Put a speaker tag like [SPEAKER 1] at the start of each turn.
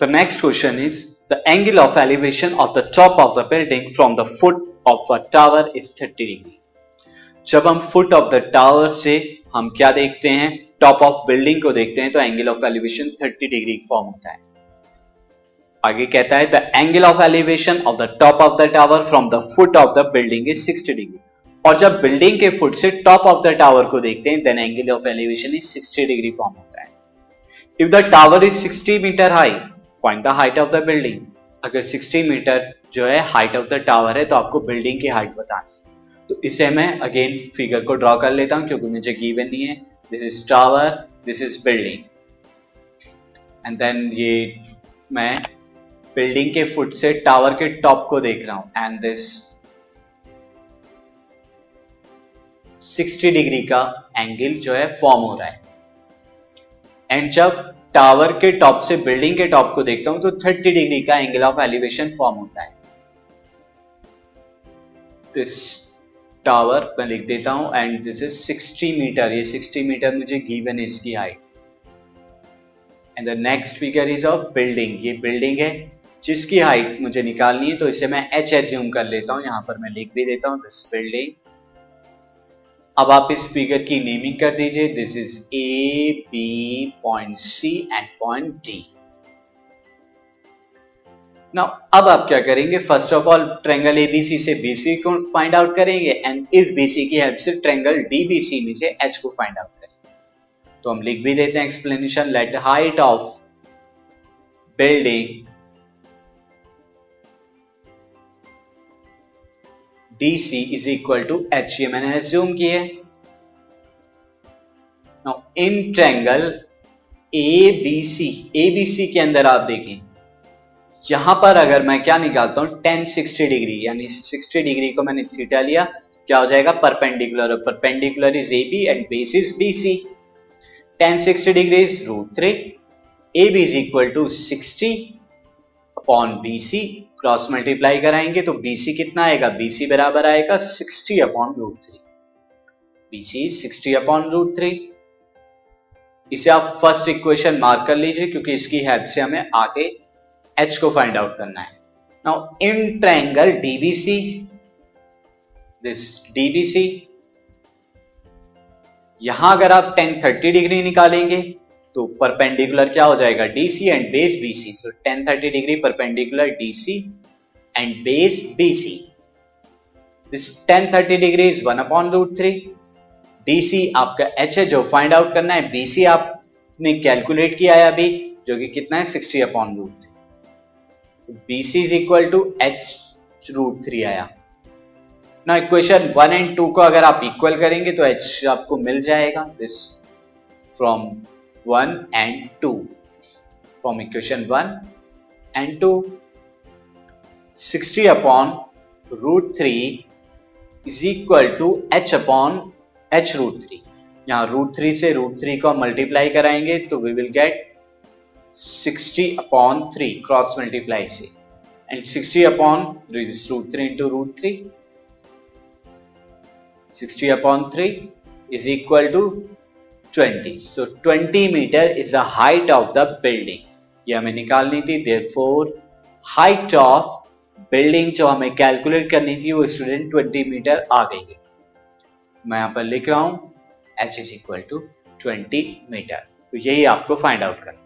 [SPEAKER 1] The next question is, the angle of elevation of the top of the building from the foot of a tower is 30 degree. जब हम foot of the tower से हम क्या देखते हैं? Top of building को देखते हैं तो angle of elevation 30 degree form होता है। आगे कहता है the angle of elevation of the top of the tower from the foot of the building is 60 degree और जब बिल्डिंग के फुट से टॉप ऑफ़ द टावर को देखते हैं then angle of elevation is 60 degree form होता है। If the tower is 60 metre high find the height of the building अगर 60 मीटर जो है हाइट ऑफ़ द टावर है तो आपको बिल्डिंग की हाइट बतानी तो इसे मैं अगेन फिगर को ड्रॉ कर लेता हूँ, क्योंकि मुझे गिवन नहीं है। This is tower this is building and then ये मैं बिल्डिंग के फुट से टावर के टॉप को देख रहा हूँ। एंड दिस 60 डिग्री का एंगल जो है फॉर्म हो रहा है। एंड जब टावर के टॉप से बिल्डिंग के टॉप को देखता हूँ तो 30 डिग्री का एंगल ऑफ़ एलिवेशन फॉर्म होता है। दिस टावर मैं लिख देता हूँ एंड दिस इज़ 60 मीटर ये 60 मीटर मुझे गिवन है इसकी height and the next figure is of building ये बिल्डिंग है, जिसकी हाइट मुझे निकालनी है तो इसे मैं एच एज्यूम कर लेता हूँ, यहाँ पर मैं लिख भी देता हूँ दिस बिल्डिंग अब आप इस फिगर की नेमिंग कर दीजिए। This is A B point C and point D now अब आप क्या करेंगे? First of all triangle ABC से बीसी को फाइंड आउट करेंगे एंड इस बीसी की हेल्प से ट्रेंगल डीबीसी में से एच को फाइंड आउट करेंगे। तो हम लिख भी देते हैं explanation let height of building DC is equal to H ये मैंने एज्यूम किए now in triangle A B C A B C के अंदर आप देखें, यहाँ पर अगर मैं क्या निकालता हूँ टेन सिक्सटी डिग्री यानी सिक्सटी डिग्री को मैंने थीटा लिया, क्या हो जाएगा? Perpendicular perpendicular is A B and base is B C tan sixty degree is root three A B is equal to sixty upon B C cross multiply कराएँगे तो B C कितना आएगा? बी सी बराबर आएगा sixty upon root three BC sixty upon root three इसे आप first equation mark कर लीजिए क्योंकि इसकी हेल्प से हमें आगे एच को फाइंड आउट करना है। Now in triangle DBC this DBC यहाँ अगर आप टेन थर्टी डिग्री निकालेंगे तो परपेंडिकुलर क्या हो जाएगा? डीसी एंड बेस बीसी तो tan thirty degree perpendicular DC and base BC this tan thirty degree is one upon root three DC आपका एच है, जो फाइंड आउट करना है बीसी आपने कैलकुलेट किया है अभी, जो कि कितना है? Sixty upon root three B C is equal to H root three आया. ना इक्वेशन वन एंड टू को अगर आप इक्वल करेंगे तो एच आपको मिल जाएगा. This from one and two from equation one and two sixty upon root three is equal to H upon H root three यहाँ रूट थ्री से रूट थ्री को मल्टीप्लाई कराएँगे तो we will get 60 upon 3 cross multiply say and 60 upon this root 3 into root 3 60 upon 3 is equal to 20 so 20 meter is the height of the building ये हमें निकालनी थी therefore height of building जो हमें calculate करनी थी, वो student 20 metre आ गई है। मैं यहाँ पर लिख रहा हूँ H is equal to 20 metre तो यही आपको फाइंड आउट करना